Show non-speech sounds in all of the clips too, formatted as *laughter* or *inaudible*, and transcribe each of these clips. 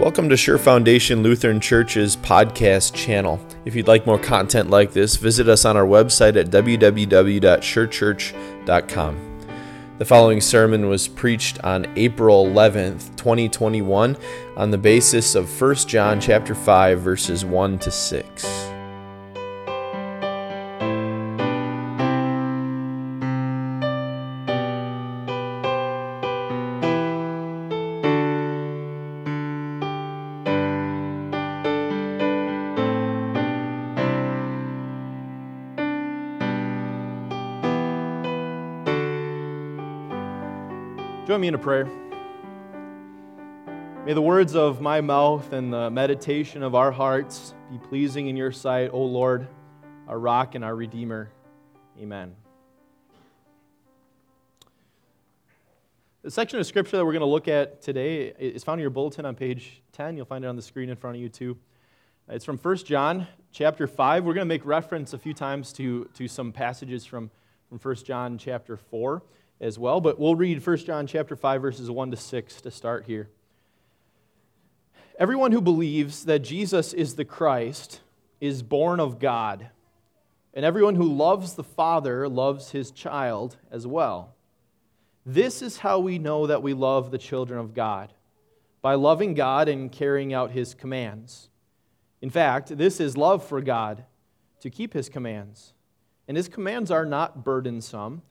Welcome to Sure Foundation Lutheran Church's podcast channel. If you'd like more content like this, visit us on our website at www.surechurch.com. The following sermon was preached on April 11th, 2021, on the basis of 1 John chapter 5 verses 1 to 6. Join me in a prayer. May the words of my mouth and the meditation of our hearts be pleasing in your sight, O Lord, our rock and our redeemer. Amen. The section of scripture that we're going to look at today is found in your bulletin on page 10. You'll find it on the screen in front of you, too. It's from 1 John chapter 5. We're going to make reference a few times to, to some passages from, from 1 John chapter 4 as well, but we'll read 1 John chapter 5 verses 1 to 6 to start here. Everyone who believes that Jesus is the Christ is born of God, and everyone who loves the Father loves his child as well. This is how we know that we love the children of God, by loving God and carrying out his commands. In fact, this is love for God, to keep his commands. And his commands are not burdensome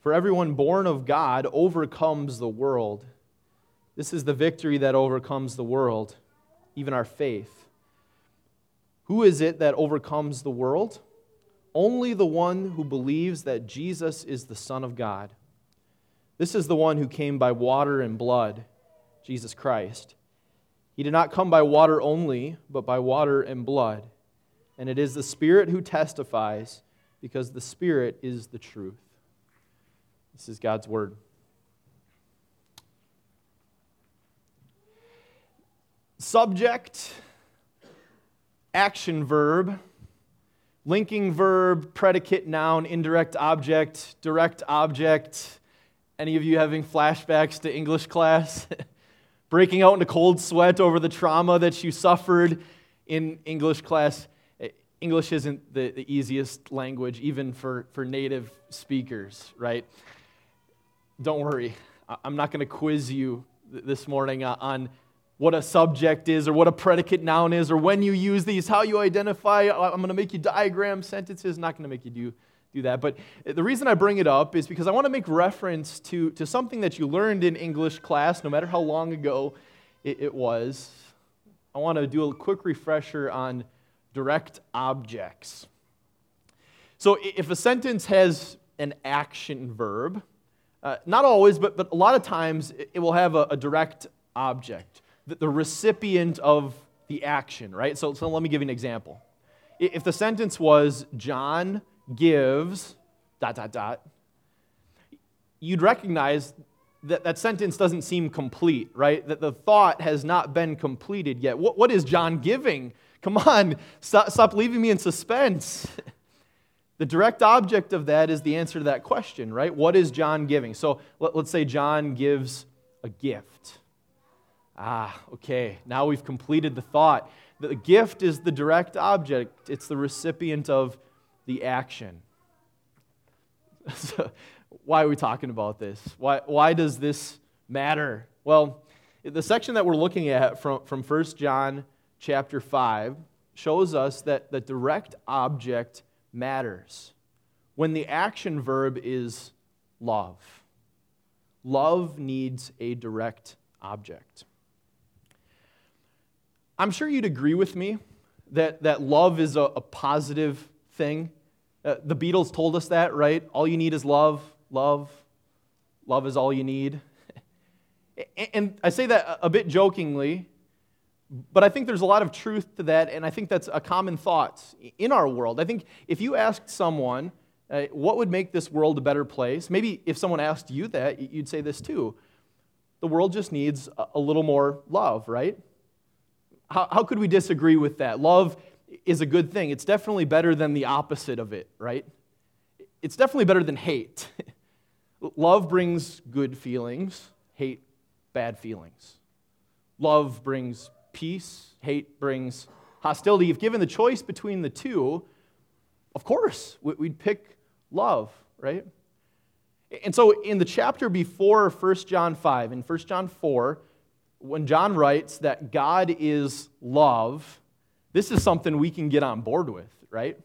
for everyone born of God overcomes the world. This is the victory that overcomes the world, even our faith. Who is it that overcomes the world? Only the one who believes that Jesus is the Son of God. This is the one who came by water and blood, Jesus Christ. He did not come by water only, but by water and blood. And it is the Spirit who testifies, because the Spirit is the truth. This is God's word. Subject, action verb, linking verb, predicate noun, indirect object, direct object. Any of you having flashbacks to English class? *laughs* Breaking out into cold sweat over the trauma that you suffered in English class? English isn't the, the easiest language, even for, for native speakers, right? Don't worry. I'm not going to quiz you this morning uh, on what a subject is or what a predicate noun is or when you use these, how you identify. Uh, I'm going to make you diagram sentences. not going to make you do, do that. But uh, the reason I bring it up is because I want to make reference to, to something that you learned in English class, no matter how long ago it, it was. I want to do a quick refresher on direct objects. So if a sentence has an action verb, uh, not always, but, but a lot of times it, will have a, a direct object, the, the, recipient of the action, right? So, so let me give you an example. If the sentence was, John gives, dot, dot, dot, you'd recognize that that sentence doesn't seem complete, right? That the thought has not been completed yet. What, what is John giving? Come on, stop, stop leaving me in suspense. *laughs* The direct object of that is the answer to that question, right? What is John giving? So let, us say John gives a gift. Ah, okay, now we've completed the thought. The gift is the direct object, it's the recipient of the action. *laughs* So, why are we talking about this? Why, why does this matter? Well, the section that we're looking at from, from 1 John chapter 5 shows us that the direct object matters when the action verb is love. Love needs a direct object. I'm sure you'd agree with me that, that love is a, a positive thing. Uh, the Beatles told us that, right? All you need is love, love, love is all you need. *laughs* and I say that a bit jokingly but I think there's a lot of truth to that, and I think that's a common thought in our world. I think if you asked someone, uh, what would make this world a better place? Maybe if someone asked you that, you'd say this too. The world just needs a little more love, right? How, how could we disagree with that? Love is a good thing. It's definitely better than the opposite of it, right? It's definitely better than hate. *laughs* love brings good feelings, hate, bad feelings. Love brings peace, hate brings hostility. If given the choice between the two, of course, we'd pick love, right? And so in the chapter before 1 John 5, in 1 John 4, when John writes that God is love, this is something we can get on board with, right?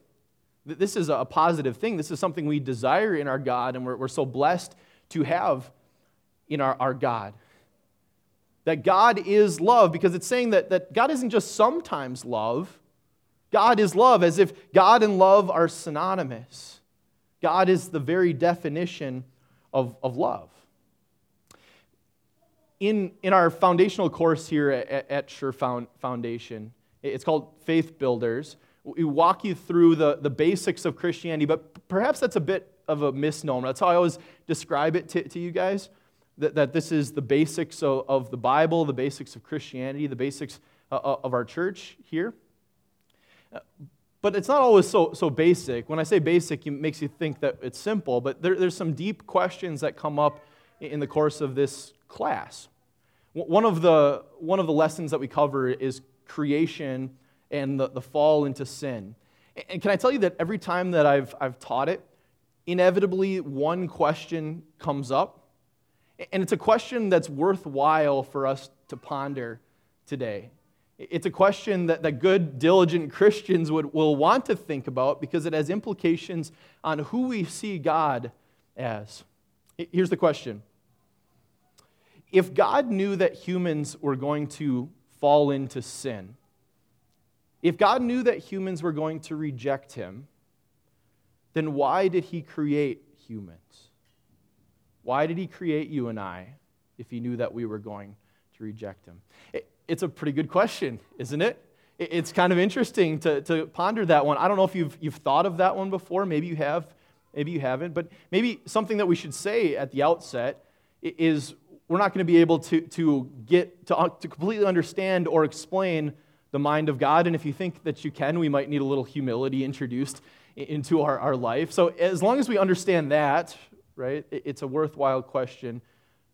This is a positive thing. This is something we desire in our God, and we're, we're so blessed to have in our, our God. That God is love, because it's saying that, that God isn't just sometimes love, God is love, as if God and love are synonymous. God is the very definition of, of love. In, in our foundational course here at, at Sure Foundation, it's called Faith Builders. We walk you through the, the basics of Christianity, but perhaps that's a bit of a misnomer. That's how I always describe it to, to you guys that, that this is the basics of, of the Bible, the basics of Christianity, the basics uh, uh of our church here. But it's not always so, so basic. When I say basic, it makes you think that it's simple, but there, there's some deep questions that come up in the course of this class. One of the, one of the lessons that we cover is creation and the, the fall into sin. And can I tell you that every time that I've, I've taught it, inevitably one question comes up. And it's a question that's worthwhile for us to ponder today. It's a question that, that good, diligent Christians would, will want to think about because it has implications on who we see God as. Here's the question If God knew that humans were going to fall into sin, if God knew that humans were going to reject him, then why did he create humans? Why did he create you and I if he knew that we were going to reject him? it's a pretty good question, isn't it? It's kind of interesting to, to ponder that one. I don't know if you've, you've thought of that one before. Maybe you have, maybe you haven't. But maybe something that we should say at the outset is we're not going to be able to, to get to, uh, to completely understand or explain the mind of God. And if you think that you can, we might need a little humility introduced into our, our life. So as long as we understand that, right, it's a worthwhile question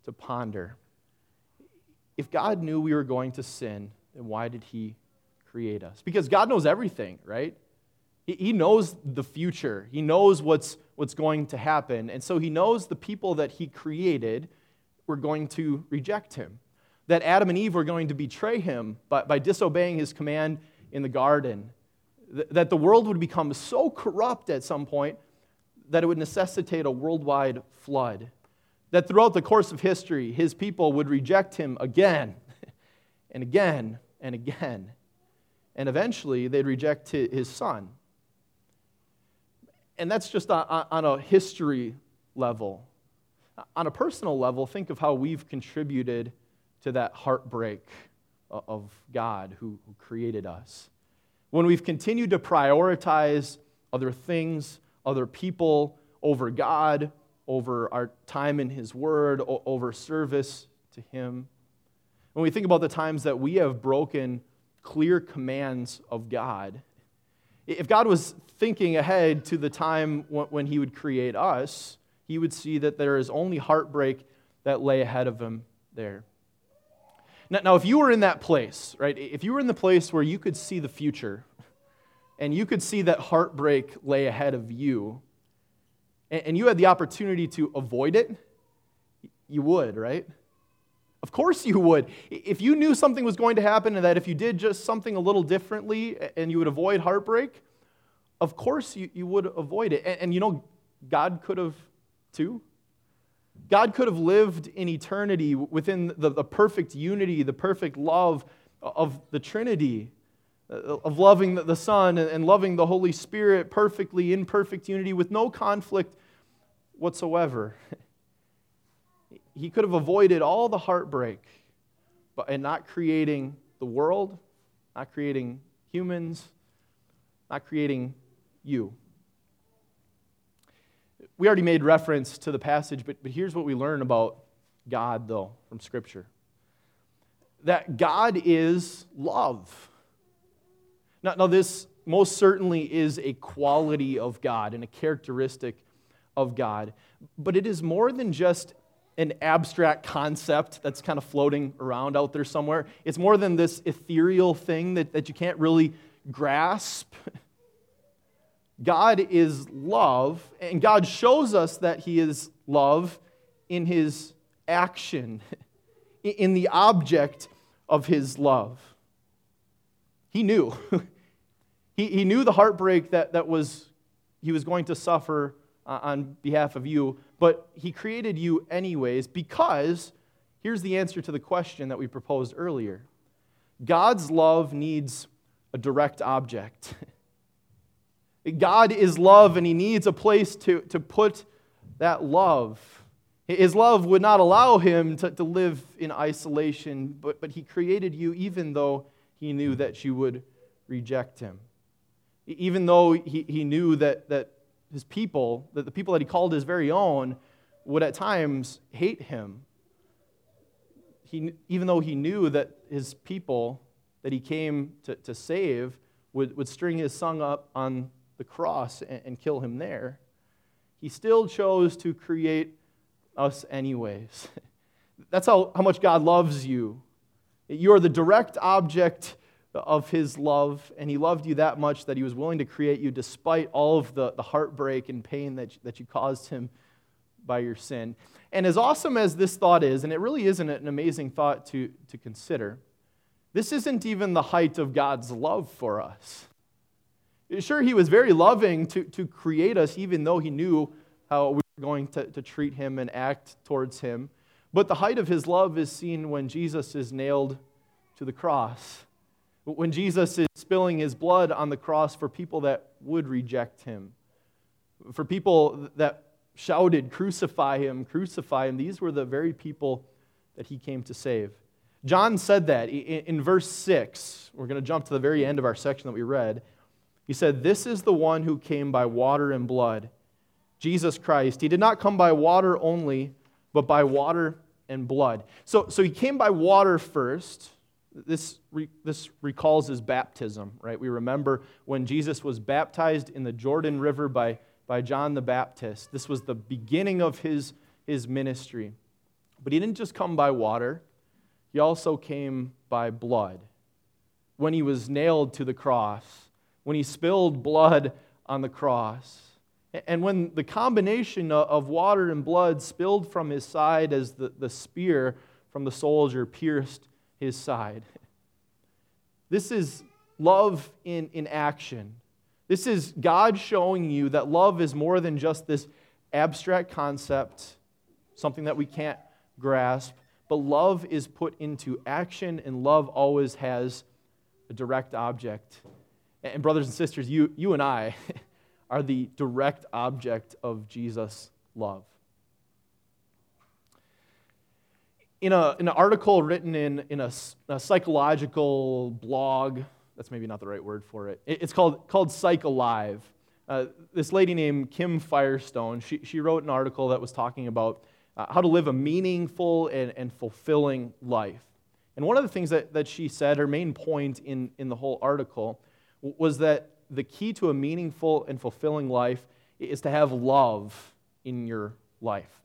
to ponder. If God knew we were going to sin, then why did He create us? Because God knows everything, right? He knows the future. He knows what's, what's going to happen. And so he knows the people that he created were going to reject him. That Adam and Eve were going to betray him by, by disobeying his command in the garden. That the world would become so corrupt at some point that it would necessitate a worldwide flood that throughout the course of history, his people would reject him again *laughs* and again and again. And eventually, they'd reject his son. And that's just on a history level. On a personal level, think of how we've contributed to that heartbreak of God who created us. When we've continued to prioritize other things, other people over God, over our time in His Word, over service to Him. When we think about the times that we have broken clear commands of God, if God was thinking ahead to the time when He would create us, He would see that there is only heartbreak that lay ahead of Him there. Now, now, if you were in that place, right, if you were in the place where you could see the future and you could see that heartbreak lay ahead of you, and you had the opportunity to avoid it, you would, right? Of course you would. If you knew something was going to happen and that if you did just something a little differently and you would avoid heartbreak, of course you, you would avoid it. And, and you know, God could have too. God could have lived in eternity within the, the perfect unity, the perfect love of the Trinity. Uh, of loving the Son and loving the Holy Spirit perfectly in perfect unity with no conflict whatsoever. *laughs* He could have avoided all the heartbreak but, and not creating the world, not creating humans, not creating you. We already made reference to the passage, but, but here's what we learn about God, though, from Scripture that God is love. Now, now, this most certainly is a quality of God and a characteristic of God, but it is more than just an abstract concept that's kind of floating around out there somewhere. It's more than this ethereal thing that, that you can't really grasp. *laughs* God is love, and God shows us that He is love in His action, *laughs* in the object of His love. He knew. *laughs* he, he knew the heartbreak that, that was He was going to suffer uh, on behalf of you, but He created you anyways because here's the answer to the question that we proposed earlier God's love needs a direct object. *laughs* God is love, and He needs a place to, to put that love. His love would not allow him to, to live in isolation, but, but He created you even though He knew that you would reject Him. Even though He, he knew that, that His people, that the people that He called His very own, would at times hate Him. He, even though He knew that His people that He came to, to save would, would string His son up on the cross and, and kill him there, he still chose to create us anyways. *laughs* That's how, how much God loves you. You are the direct object of his love, and he loved you that much that he was willing to create you despite all of the, the heartbreak and pain that, that you caused him by your sin. And as awesome as this thought is, and it really isn't an amazing thought to, to consider, this isn't even the height of God's love for us. Sure, he was very loving to, to create us, even though he knew how we were going to, to treat him and act towards him. But the height of his love is seen when Jesus is nailed to the cross. When Jesus is spilling his blood on the cross for people that would reject him, for people that shouted, Crucify him, crucify him. These were the very people that he came to save. John said that in verse 6. We're going to jump to the very end of our section that we read. He said, This is the one who came by water and blood, Jesus Christ. He did not come by water only, but by water and blood. So, so he came by water first. This, re, this recalls his baptism, right? We remember when Jesus was baptized in the Jordan River by, by John the Baptist. This was the beginning of his, his ministry. But he didn't just come by water, he also came by blood. When he was nailed to the cross, when he spilled blood on the cross. And when the combination of water and blood spilled from his side as the, the spear from the soldier pierced his side. This is love in, in action. This is God showing you that love is more than just this abstract concept, something that we can't grasp, but love is put into action, and love always has a direct object. And, brothers and sisters, you, you and I *laughs* are the direct object of Jesus' love. In, a, in an article written in, in a, a psychological blog, that's maybe not the right word for it, it's called, called Psych Alive. Uh, this lady named Kim Firestone, she, she wrote an article that was talking about uh, how to live a meaningful and, and fulfilling life. And one of the things that, that she said, her main point in, in the whole article, was that the key to a meaningful and fulfilling life is to have love in your life.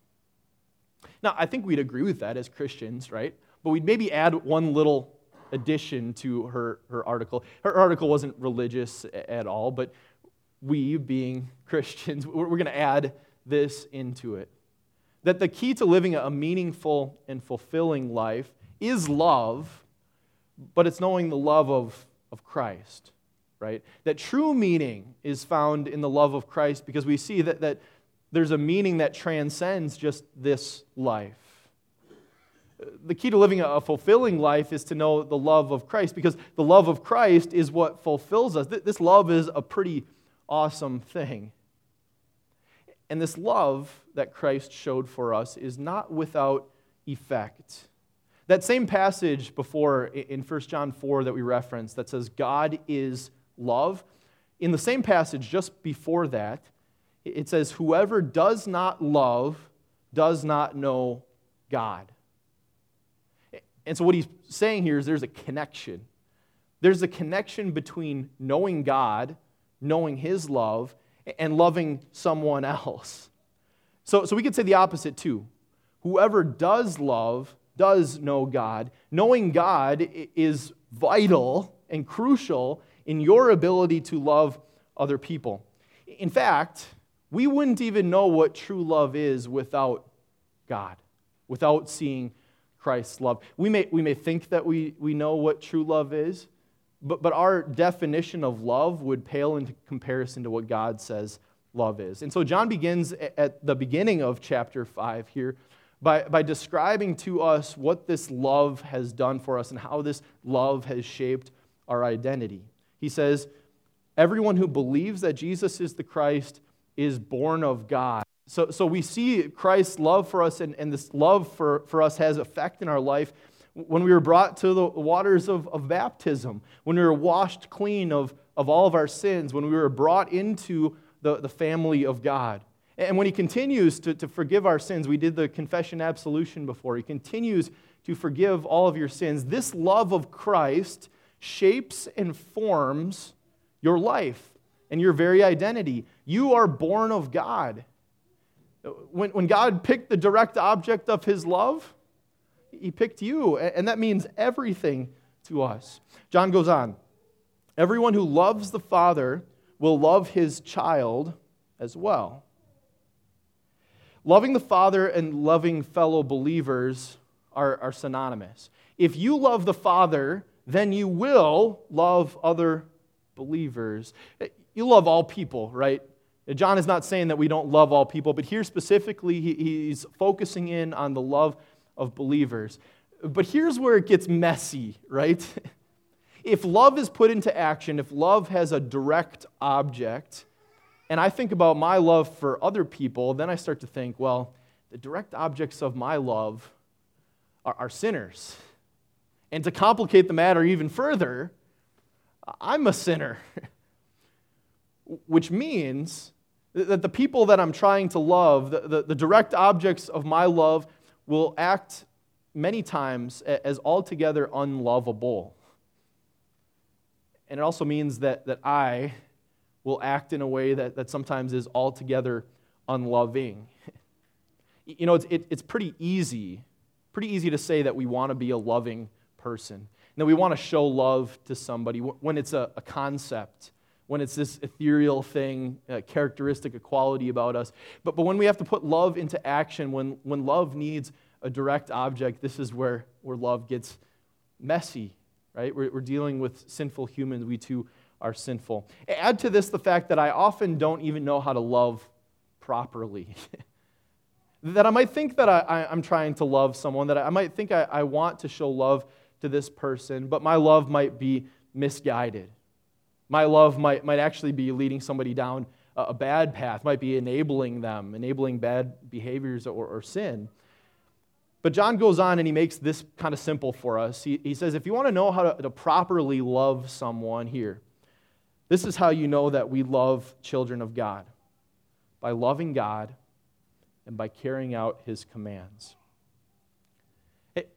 Now, I think we'd agree with that as Christians, right? But we'd maybe add one little addition to her, her article. Her article wasn't religious at all, but we, being *laughs* Christians, we're, going to add this into it. That the key to living a meaningful and fulfilling life is love, but it's knowing the love of, of Christ right? That true meaning is found in the love of Christ because we see that, that there's a meaning that transcends just this life. The key to living a fulfilling life is to know the love of Christ because the love of Christ is what fulfills us. This love is a pretty awesome thing. And this love that Christ showed for us is not without effect. That same passage before in 1 John 4 that we referenced that says, God is love. In the same passage, just before that, it says, Whoever does not love does not know God. And so, what he's saying here is there's a connection. There's a connection between knowing God, knowing His love, and loving someone else. So, so we could say the opposite too. Whoever does love does know God. Knowing God is vital and crucial in your ability to love other people. In fact, we wouldn't even know what true love is without God, without seeing Christ's love. We may, we may think that we, we know what true love is, but, but our definition of love would pale in comparison to what God says love is. And so John begins at the beginning of chapter 5 here by, by describing to us what this love has done for us and how this love has shaped our identity. He says, Everyone who believes that Jesus is the Christ is born of God. So, so we see Christ's love for us, and, and this love for, for us has effect in our life when we were brought to the waters of, of baptism, when we were washed clean of, of all of our sins, when we were brought into the, the family of God. And when He continues to, to forgive our sins, we did the confession absolution before, He continues to forgive all of your sins. This love of Christ shapes and forms your life and your very identity. You are born of God. When, when God picked the direct object of His love, He picked you, and that means everything to us. John goes on Everyone who loves the Father will love his child as well. Loving the Father and loving fellow believers are, are synonymous. If you love the Father, then you will love other believers. You love all people, right? John is not saying that we don't love all people, but here specifically, he's focusing in on the love of believers. But here's where it gets messy, right? *laughs* If love is put into action, if love has a direct object, and I think about my love for other people, then I start to think, well, the direct objects of my love are, are sinners. And to complicate the matter even further, I'm a sinner. *laughs* Which means that the people that I'm trying to love, the, the, the, direct objects of my love, will act many times as altogether unlovable. And it also means that, that I will act in a way that, that sometimes is altogether unloving. *laughs* You know, it's, it, it's pretty easy, pretty easy to say that we want to be a loving person, and that we want to show love to somebody when it's a, a concept, when it's this ethereal thing, a characteristic, a quality about us. But, but when we have to put love into action, when, when love needs a direct object, this is where, where love gets messy right? We're, we're dealing with sinful humans. We too are sinful. Add to this the fact that I often don't even know how to love properly. *laughs* that I might think that I, am trying to love someone, that I might think I, I want to show love to this person, but my love might be misguided. My love might, might actually be leading somebody down a, bad path, might be enabling them, enabling bad behaviors or, or sin. But John goes on and he makes this kind of simple for us. He, he says, if you want to know how to, to properly love someone here, this is how you know that we love children of God by loving God and by carrying out his commands.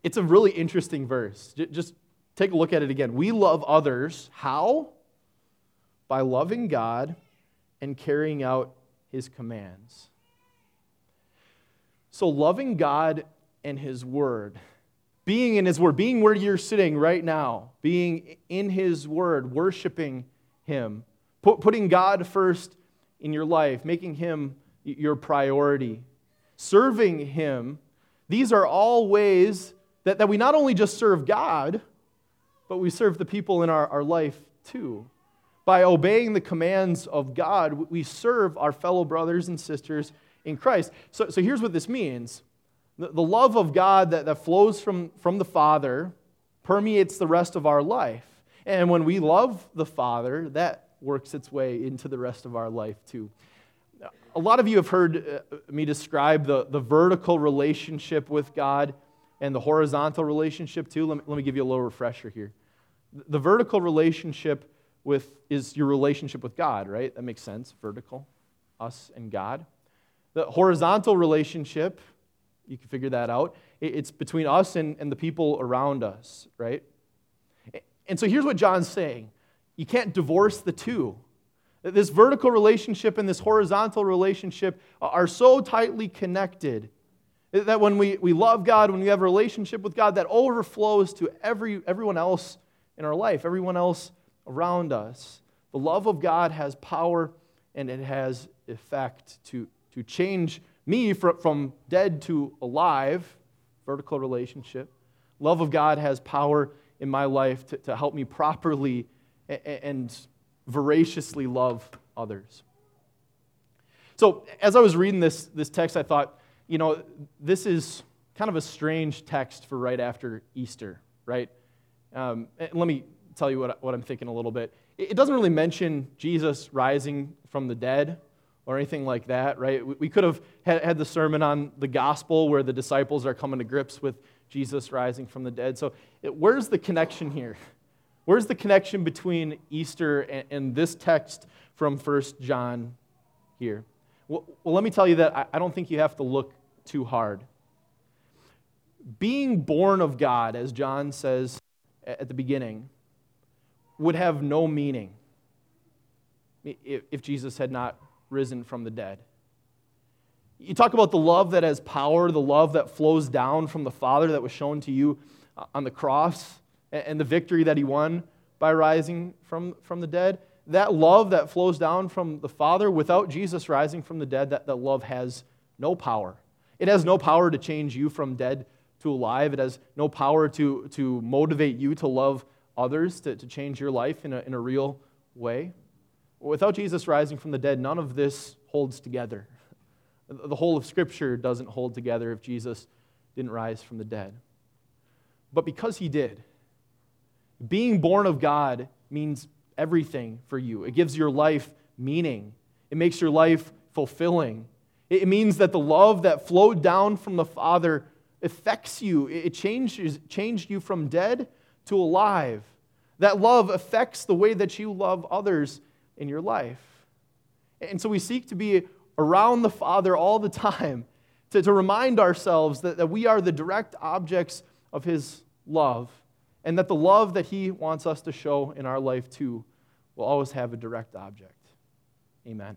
It's a really interesting verse. Just take a look at it again. We love others. How? By loving God and carrying out his commands. So, loving God and His Word. Being in His Word, being where you're sitting right now, being in His Word, worshiping Him, putting God first in your life, making Him your priority, serving Him. These are all ways that, that we not only just serve God, but we serve the people in our, our life too. By obeying the commands of God, we serve our fellow brothers and sisters in Christ. So, so here's what this means the, the love of God that, that flows from, from the Father permeates the rest of our life. And when we love the Father, that works its way into the rest of our life too. A lot of you have heard uh, me describe the, the vertical relationship with God and the horizontal relationship too. Let me, let me give you a little refresher here. The vertical relationship with is your relationship with God, right? That makes sense. Vertical, us and God. The horizontal relationship you can figure that out. It's between us and, and the people around us, right? And so here's what John's saying you can't divorce the two. This vertical relationship and this horizontal relationship are so tightly connected That when we, we love God, when we have a relationship with God, that overflows to every, everyone else in our life, everyone else around us. The love of God has power and it has effect to, to change me from, from dead to alive, vertical relationship. Love of God has power in my life to, to help me properly and, and voraciously love others. So, as I was reading this, this text, I thought, you know, this is kind of a strange text for right after Easter, right? Um, let me tell you what, what I'm thinking a little bit. It doesn't really mention Jesus rising from the dead or anything like that, right? We could have had the sermon on the gospel where the disciples are coming to grips with Jesus rising from the dead. So, it, where's the connection here? Where's the connection between Easter and, and this text from 1 John here? Well, well, let me tell you that I, I don't think you have to look too hard. Being born of God, as John says at the beginning, would have no meaning if Jesus had not risen from the dead. You talk about the love that has power, the love that flows down from the Father that was shown to you uh, on the cross, and the victory that he won by rising from, from the dead. That love that flows down from the Father, without Jesus rising from the dead, that, that love has no power. It has no power to change you from dead to alive. It has no power to, to motivate you to love others, to, to change your life in a, in a real way. Without Jesus rising from the dead, none of this holds together. The whole of Scripture doesn't hold together if Jesus didn't rise from the dead. But because he did, being born of God means everything for you. It gives your life meaning, it makes your life fulfilling. It means that the love that flowed down from the Father affects you, it changes, changed you from dead to alive. That love affects the way that you love others in your life. And so we seek to be around the Father all the time to, to remind ourselves that, that we are the direct objects of His love and that the love that He wants us to show in our life too will always have a direct object. Amen.